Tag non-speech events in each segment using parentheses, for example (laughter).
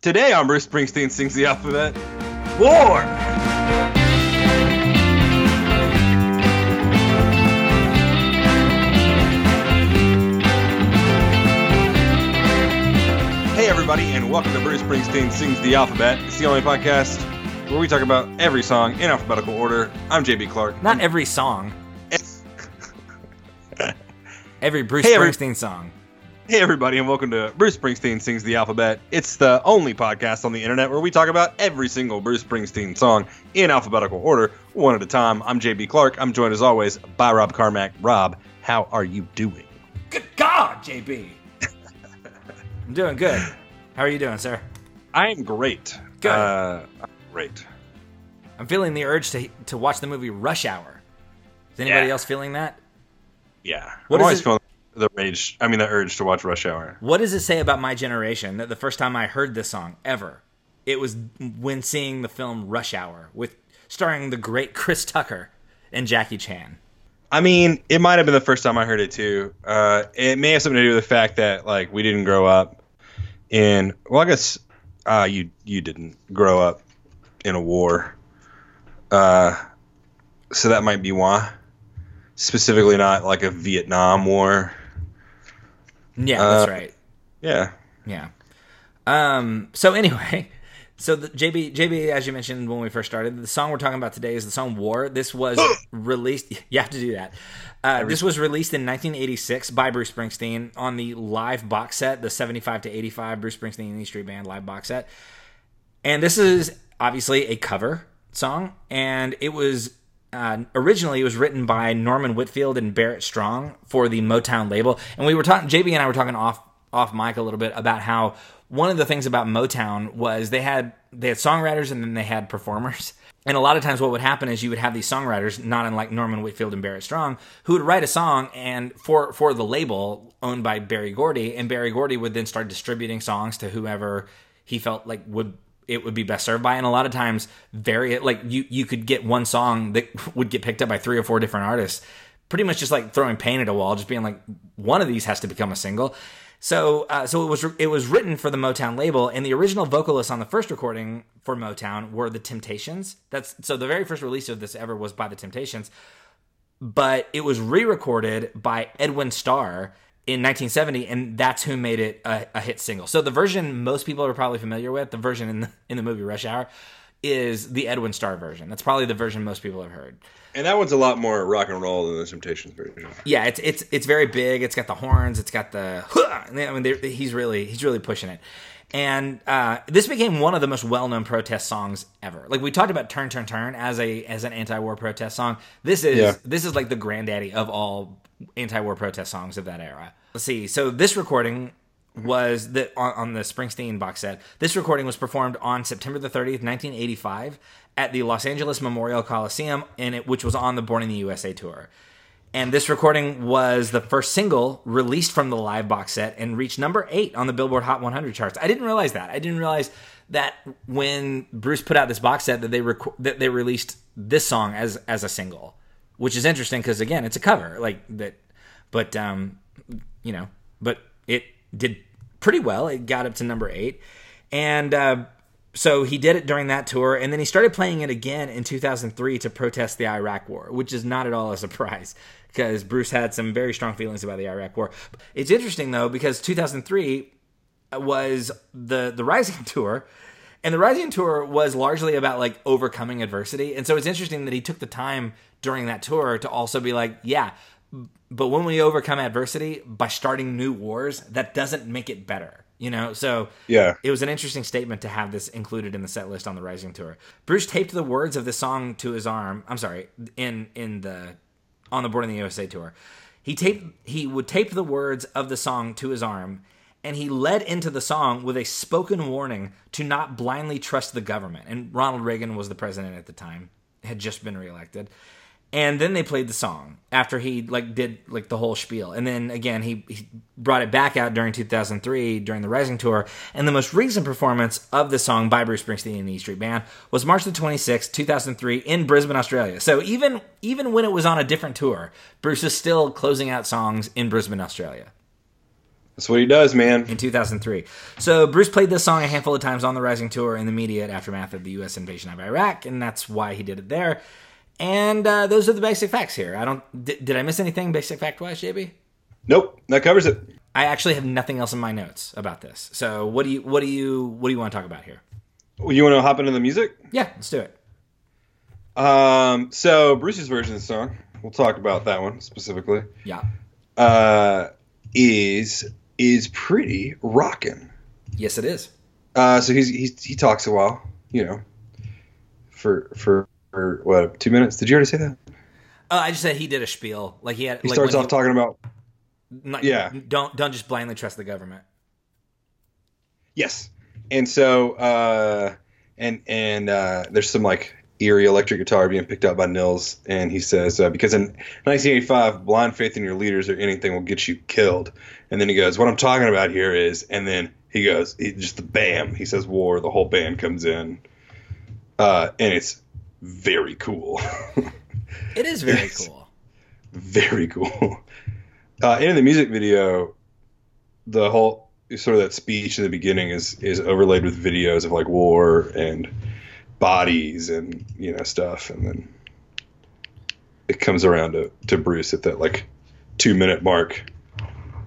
Today on Bruce Springsteen Sings the Alphabet, War! Hey everybody, and welcome to Bruce Springsteen Sings the Alphabet. It's the only podcast where we talk about every song in alphabetical order. I'm JB Clark. Not every song. (laughs) every Bruce Hey, every- Springsteen song. Hey everybody, and welcome to Bruce Springsteen Sings the Alphabet. It's the only podcast on the internet where we talk about every single Bruce Springsteen song in alphabetical order, one at a time. I'm JB Clark. I'm joined as always by Rob Carmack. Rob, how are you doing? Good God, JB. (laughs) I'm doing good. How are you doing, sir? I am great. Good. Uh, I'm great. I'm feeling the urge to to watch the movie Rush Hour. Is anybody Yeah. else feeling that? Yeah. What I'm is always it- feeling the rage. I mean, the urge to watch Rush Hour. What does it say about my generation that the first time I heard this song ever, it was when seeing the film Rush Hour with starring the great Chris Tucker and Jackie Chan. I mean, it might have been the first time I heard it too. Uh, it may have something to do with the fact that like we didn't grow up in. Well, I guess uh, you you didn't grow up in a war, uh, so that might be why. Specifically, not like a Vietnam War. Yeah, that's Uh, right. Yeah, Yeah. Um. So anyway, (laughs) so the JB JB, as you mentioned when we first started, the song we're talking about today is the song "War." This was (gasps) released. (laughs) You have to do that. Uh, this was released in 1986 by Bruce Springsteen on the live box set, the 75 to 85 Bruce Springsteen and E Street Band live box set. And this is obviously a cover song, and it was uh, originally it was written by Norman Whitfield and Barrett Strong for the Motown label. And we were talking, JB and I were talking off off mic a little bit about how one of the things about Motown was they had they had songwriters and then they had performers. And a lot of times, what would happen is you would have these songwriters, not unlike Norman Whitfield and Barrett Strong, who would write a song and for for the label owned by Berry Gordy, and Berry Gordy would then start distributing songs to whoever he felt like would it would be best served by. And a lot of times, very like you you could get one song that (laughs) would get picked up by three or four different artists, pretty much just like throwing paint at a wall, just being like one of these has to become a single. So, uh, so it was it was written for the Motown label, and the original vocalists on the first recording for Motown were the Temptations. That's so the very first release of this ever was by the Temptations, but it was re-recorded by Edwin Starr in 1970, and that's who made it a, a hit single. So the version most people are probably familiar with, the version in the, in the movie Rush Hour, is the Edwin Starr version. That's probably the version most people have heard. and that one's a lot more rock and roll than the Temptations version. Yeah, it's it's it's very big. It's got the horns. It's got the. (laughs) I mean, he's really he's really pushing it. And uh, this became one of the most well-known protest songs ever. Like we talked about "Turn, Turn, Turn" as a as an anti-war protest song. This is Yeah. this is like the granddaddy of all anti-war protest songs of that era. Let's see. So this recording was that on, on the Springsteen box set. This recording was performed on September the 30th, 1985 at the Los Angeles Memorial Coliseum and it which was on the Born in the USA tour. And this recording was the first single released from the live box set and reached number 8 on the Billboard Hot 100 charts. I didn't realize that. I didn't realize that when Bruce put out this box set that they rec- that they released this song as as a single, which is interesting because again, it's a cover like that but um you know, but it did pretty well. It got up to number eight, and uh, so he did it during that tour, and then he started playing it again in 2003 to protest the Iraq War, which is not at all a surprise because Bruce had some very strong feelings about the Iraq War. It's interesting though because 2003 was the the Rising (laughs) tour. And the Rising tour was largely about like overcoming adversity. And so it's interesting that he took the time during that tour to also be like, yeah, but when we overcome adversity by starting new wars, that doesn't make it better. You know, so Yeah. it was an interesting statement to have this included in the set list on the Rising tour. Bruce taped the words of the song to his arm. I'm sorry, in in the on the Born in the USA tour. He taped he would tape the words of the song to his arm and he led into the song with a spoken warning to not blindly trust the government. And Ronald Reagan was the president at the time, had just been reelected. And then they played the song after he like did like the whole spiel. And then again he, he brought it back out during 2003 during the Rising tour. And the most recent performance of the song by Bruce Springsteen and the E Street Band was March the 26th, 2003 in Brisbane, Australia. So even even when it was on a different tour, Bruce is still closing out songs in Brisbane, Australia. That's what he does, man. in 2003. So Bruce played this song a handful of times on the Rising Tour in the immediate aftermath of the U.S. invasion of Iraq, and that's why he did it there. And uh, those are the basic facts here. I don't. Did, did I miss anything basic fact wise, JB? Nope, that covers it. I actually have nothing else in my notes about this. So what do you what do you what do you want to talk about here? You want to hop into the music? Yeah, let's do it. Um, so Bruce's version of the song, we'll talk about that one specifically. Yeah. Uh, is is pretty rocking. Yes, it is. Uh, so he's, he's he talks a while, you know, for for for what two minutes? Did you already say that? Uh, I just said he did a spiel. Like he had. He like starts off talking about not- yeah. Don't don't just blindly trust the government. Yes. And so uh and and uh there's some like eerie electric guitar being picked up by Nils and he says uh, because in 1985 blind faith in your leaders or anything will get you killed. And then he goes what I'm talking about here is and then he goes he just the bam he says war the whole band comes in. Uh and it's very cool. It is very cool. very cool. Uh, and in the music video, the whole sort of that speech in the beginning is is overlaid with videos of like war and bodies and you know stuff, and then it comes around to, to Bruce at that like two minute mark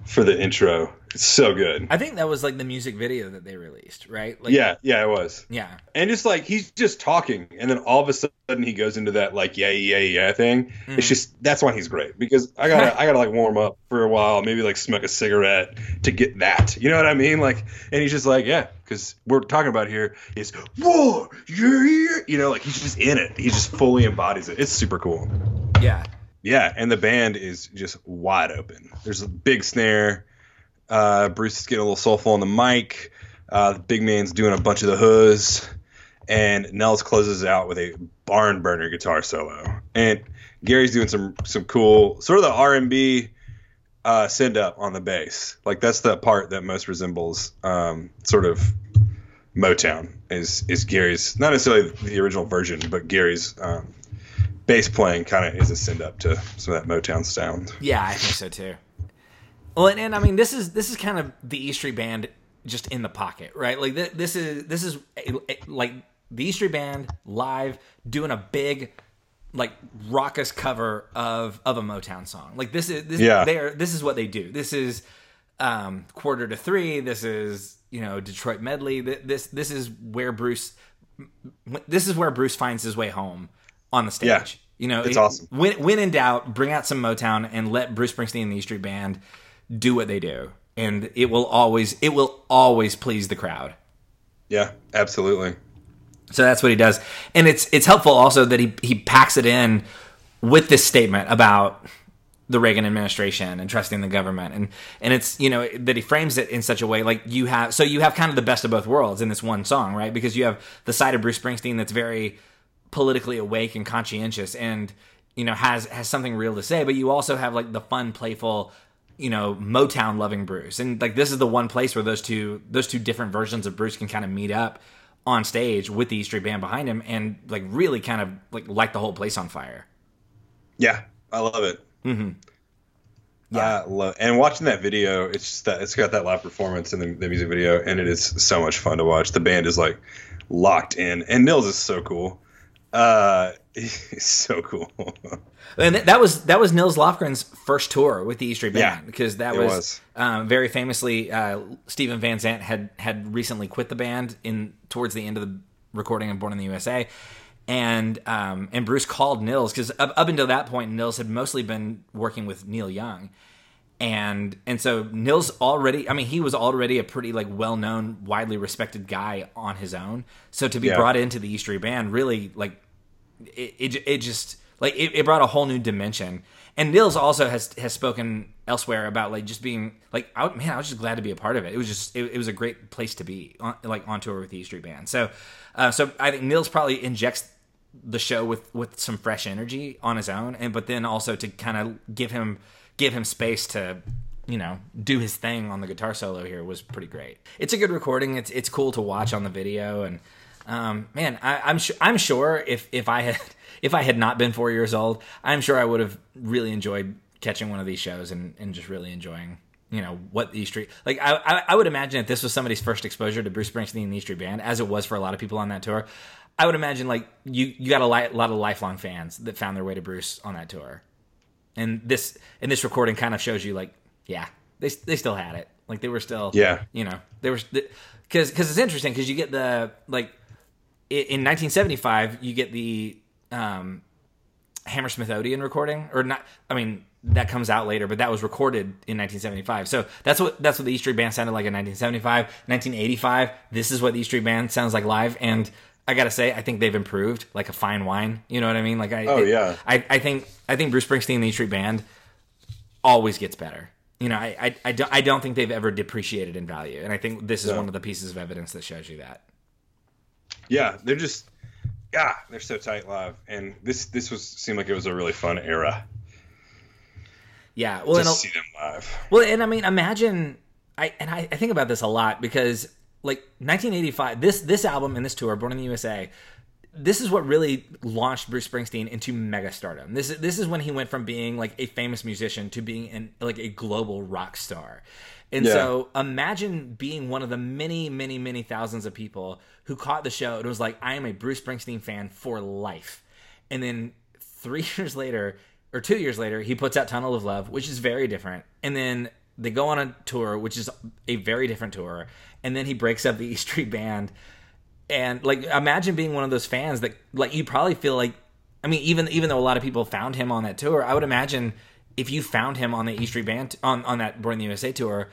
for the intro. It's so good. I think that was like the music video that they released, right? Like, yeah, yeah, it was. Yeah. And just like he's just talking, and then all of a sudden he goes into that like yeah yeah yeah thing. It's mm-hmm. just that's why he's great because I gotta (laughs) I gotta like warm up for a while, maybe like smoke a cigarette to get that. You know what I mean? Like, and he's just like yeah, because we're talking about here is war, yeah. You know, like he's just in it. He just fully embodies it. It's super cool. Yeah. Yeah, and the band is just wide open. There's a big snare. Uh, Bruce is getting a little soulful on the mic. Uh, the big man's doing a bunch of the hoods, and Nils closes out with a barn burner guitar solo. And Gary's doing some some cool sort of the R and B uh, send up on the bass. Like that's the part that most resembles um, sort of Motown. Is is Gary's not necessarily the original version, but Gary's um, bass playing kind of is a send up to some of that Motown sound. Yeah, I think so too. Well, and, and I mean, this is this is kind of the E Street Band just in the pocket, right? Like th- this is this is a- a- like the E Street Band live doing a big like raucous cover of of a Motown song. Like this is this Yeah. they are this is what they do. This is um quarter to 3, this is, you know, Detroit medley. This this is where Bruce this is where Bruce finds his way home on the stage. Yeah. You know, It's it- awesome. When when in doubt, bring out some Motown and let Bruce Springsteen and the E Street Band do what they do, and it will always it will always please the crowd. Yeah, absolutely. So that's what he does, and it's it's helpful also that he he packs it in with this statement about the Reagan administration and trusting the government, and and it's you know that he frames it in such a way like you have so you have kind of the best of both worlds in this one song, right? Because you have the side of Bruce Springsteen that's very politically awake and conscientious, and you know has has something real to say, but you also have like the fun, playful. You know, Motown loving Bruce, and like this is the one place where those two those two different versions of Bruce can kind of meet up on stage with the E Street Band behind him, and like really kind of like light the whole place on fire. Yeah, I love it. Mm-hmm. Yeah, love and watching that video. It's just that it's got that live performance in the, the music video, and it is so much fun to watch. The band is like locked in, and Nils is so cool. Uh, (laughs) so cool. And that was that was Nils Lofgren's first tour with the E Street Band Yeah, because that was, was. Um, very famously uh, Stephen Van Zandt had had recently quit the band in towards the end of the recording of Born in the USA, and um, and Bruce called Nils because up, up until that point Nils had mostly been working with Neil Young, and and so Nils already I mean he was already a pretty like well known widely respected guy on his own so to be Yeah. brought into the E Street Band really like it, it, it just like it, it brought a whole new dimension. And Nils also has has spoken elsewhere about like just being like I, man, I was just glad to be a part of it. It was just it, it was a great place to be on, like on tour with the E Street Band. So uh, so I think Nils probably injects the show with with some fresh energy on his own, and but then also to kind of give him give him space to you know do his thing on the guitar solo here was pretty great. It's a good recording. It's it's cool to watch on the video and um, man, I, I'm sure I'm sure if if I had (laughs) if I had not been four years old, I'm sure I would have really enjoyed catching one of these shows and, and just really enjoying you know what the E Street like. I, I I would imagine if this was somebody's first exposure to Bruce Springsteen and the E Street Band, as it was for a lot of people on that tour. I would imagine like you you got a li- lot of lifelong fans that found their way to Bruce on that tour, and this and this recording kind of shows you like yeah they they still had it like they were still Yeah. you know they were because because it's interesting because you get the like in 1975 you get the um Hammersmith Odeon recording, or not? I mean, that comes out later, but that was recorded in 1975. So that's what that's what the E Street Band sounded like in 1975, 1985. This is what the E Street Band sounds like live, and I gotta say, I think they've improved like a fine wine. You know what I mean? Like I, Oh, yeah. I, I think I think Bruce Springsteen and the E Street Band always gets better. You know, I, I, I don't I don't think they've ever depreciated in value, and I think this is No. one of the pieces of evidence that shows you that. Yeah, they're just yeah, they're so tight live, and this this was seemed like it was a really fun era Yeah, well, to and see them live. Well, and I mean, imagine I and I, I think about this a lot because like 1985, this this album and this tour, Born in the USA, this is what really launched Bruce Springsteen into mega stardom. This is this is when he went from being like a famous musician to being an like a global rock star. And Yeah. so imagine being one of the many, many, many thousands of people who caught the show and was like, I am a Bruce Springsteen fan for life. And then three (laughs) years later, or two years later, he puts out Tunnel of Love, which is very different. And then they go on a tour, which is a very different tour. And then he breaks up the (laughs) E Street Band. And like, imagine being one of those fans that, like, you probably feel like, I mean, even even though a lot of people found him on that tour, I would imagine if you found him on the E Street Band on on that Born in the USA tour,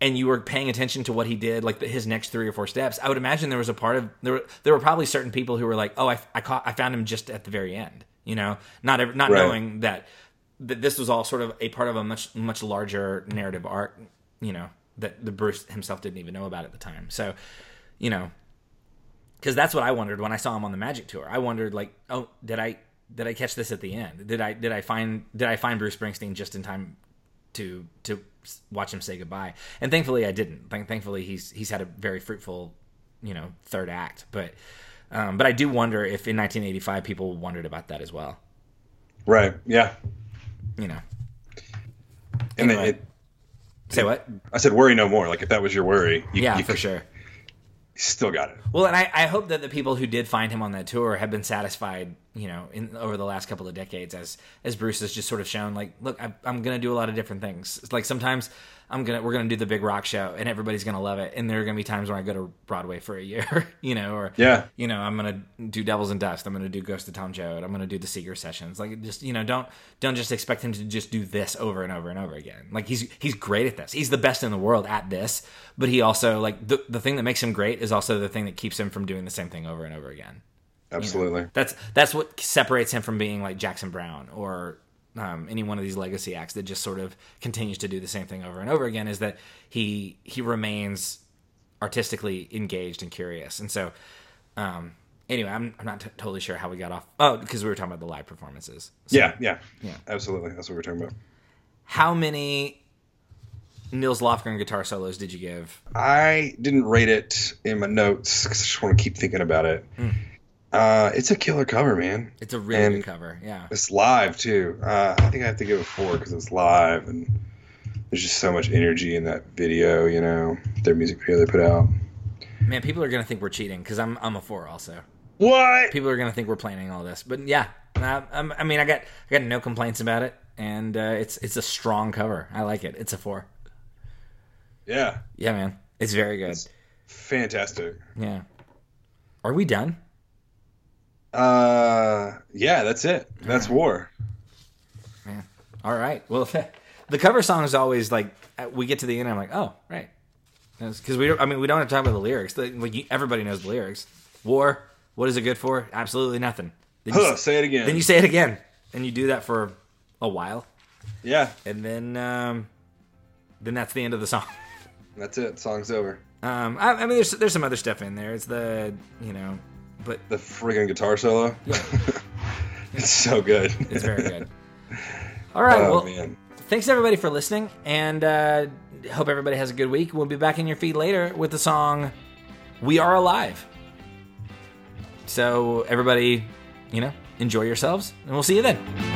and you were paying attention to what he did, like the, his next three or four steps, I would imagine there was a part of there. Were, there were probably certain people who were like, "Oh, I, I caught, I found him just at the very end," you know, not ever, not Right. knowing that that this was all sort of a part of a much much larger narrative arc, you know, that the Bruce himself didn't even know about at the time. So, you know, because that's what I wondered when I saw him on the Magic tour. I wondered like, oh, did I did I catch this at the end? Did I did I find did I find Bruce Springsteen just in time to to watch him say goodbye? And thankfully, I didn't. Thankfully, he's he's had a very fruitful, you know, third act. But um, but I do wonder if in 1985 people wondered about that as well. Right? Yeah. You know, And Anyway. it, say what? I said, worry no more. Like if that was your worry, you, Yeah, you for could- sure. Still got it. Well, and I, I hope that the people who did find him on that tour have been satisfied, you know, in over the last couple of decades, as as Bruce has just sort of shown, like, look, I, I'm going to do a lot of different things. It's like sometimes I'm gonna we're gonna do the big rock show, and everybody's to love it, and there are to be times when I go to Broadway for a year, (laughs) you know, or Yeah. you know, I'm to do Devils and Dust, I'm to do Ghost of Tom Joad, I'm to do the Seeger sessions, like just you know, don't don't just expect him to just do this over and over and over again. Like he's he's great at this, he's the best in the world at this, but he also like the the thing that makes him great is also the thing that keeps him from doing the same thing over and over again. Absolutely. That's that's what separates him from being like Jackson Browne or um, any one of these legacy acts that just sort of continues to do the same thing over and over again. Is that he he remains artistically engaged and curious, and so um, anyway, I'm I'm not t- totally sure how we got off. Oh, because we were talking about the live performances. So Yeah, yeah, Yeah. Absolutely. That's what we're talking about. How many Nils Lofgren guitar solos did you give? I didn't rate it in my notes because I just want to keep thinking about it. Hmm. Uh, it's a killer cover, man. It's a really And- good cover. Yeah. It's live too. Uh, I think I have to give it four because it's live and there's just so much energy in that video. You know, their music video they put out. Man, people are gonna think we're cheating because I'm I'm a four also. What? people are gonna think we're planning all this. But yeah, um, I mean, I got I got no complaints about it, and uh, it's it's a strong cover. I like it. It's a four. Yeah, Yeah, man, it's very good. fantastic. Yeah. Are we done? Uh, yeah, that's it. That's war. Man. All right. Well, (laughs) the cover song is always like we get to the end. I'm like, oh, right, because we don't. I mean, we don't have to talk about the lyrics. Like everybody knows the lyrics. War. What is it good for? Absolutely nothing. Then you, Huh, s- say it again. then you say it again, and you do that for a while, yeah, and then um, then that's the end of the song. (laughs) that's it. Song's over. Um, I, I mean, there's there's some other stuff in there. It's the you know, but The friggin' guitar solo. Yeah. (laughs) it's so good. it's very good. All right, oh well, man. thanks everybody for listening, and uh, hope everybody has a good week. We'll be back in your feed later with the song "We Are Alive." So everybody, you know, enjoy yourselves, and we'll see you then.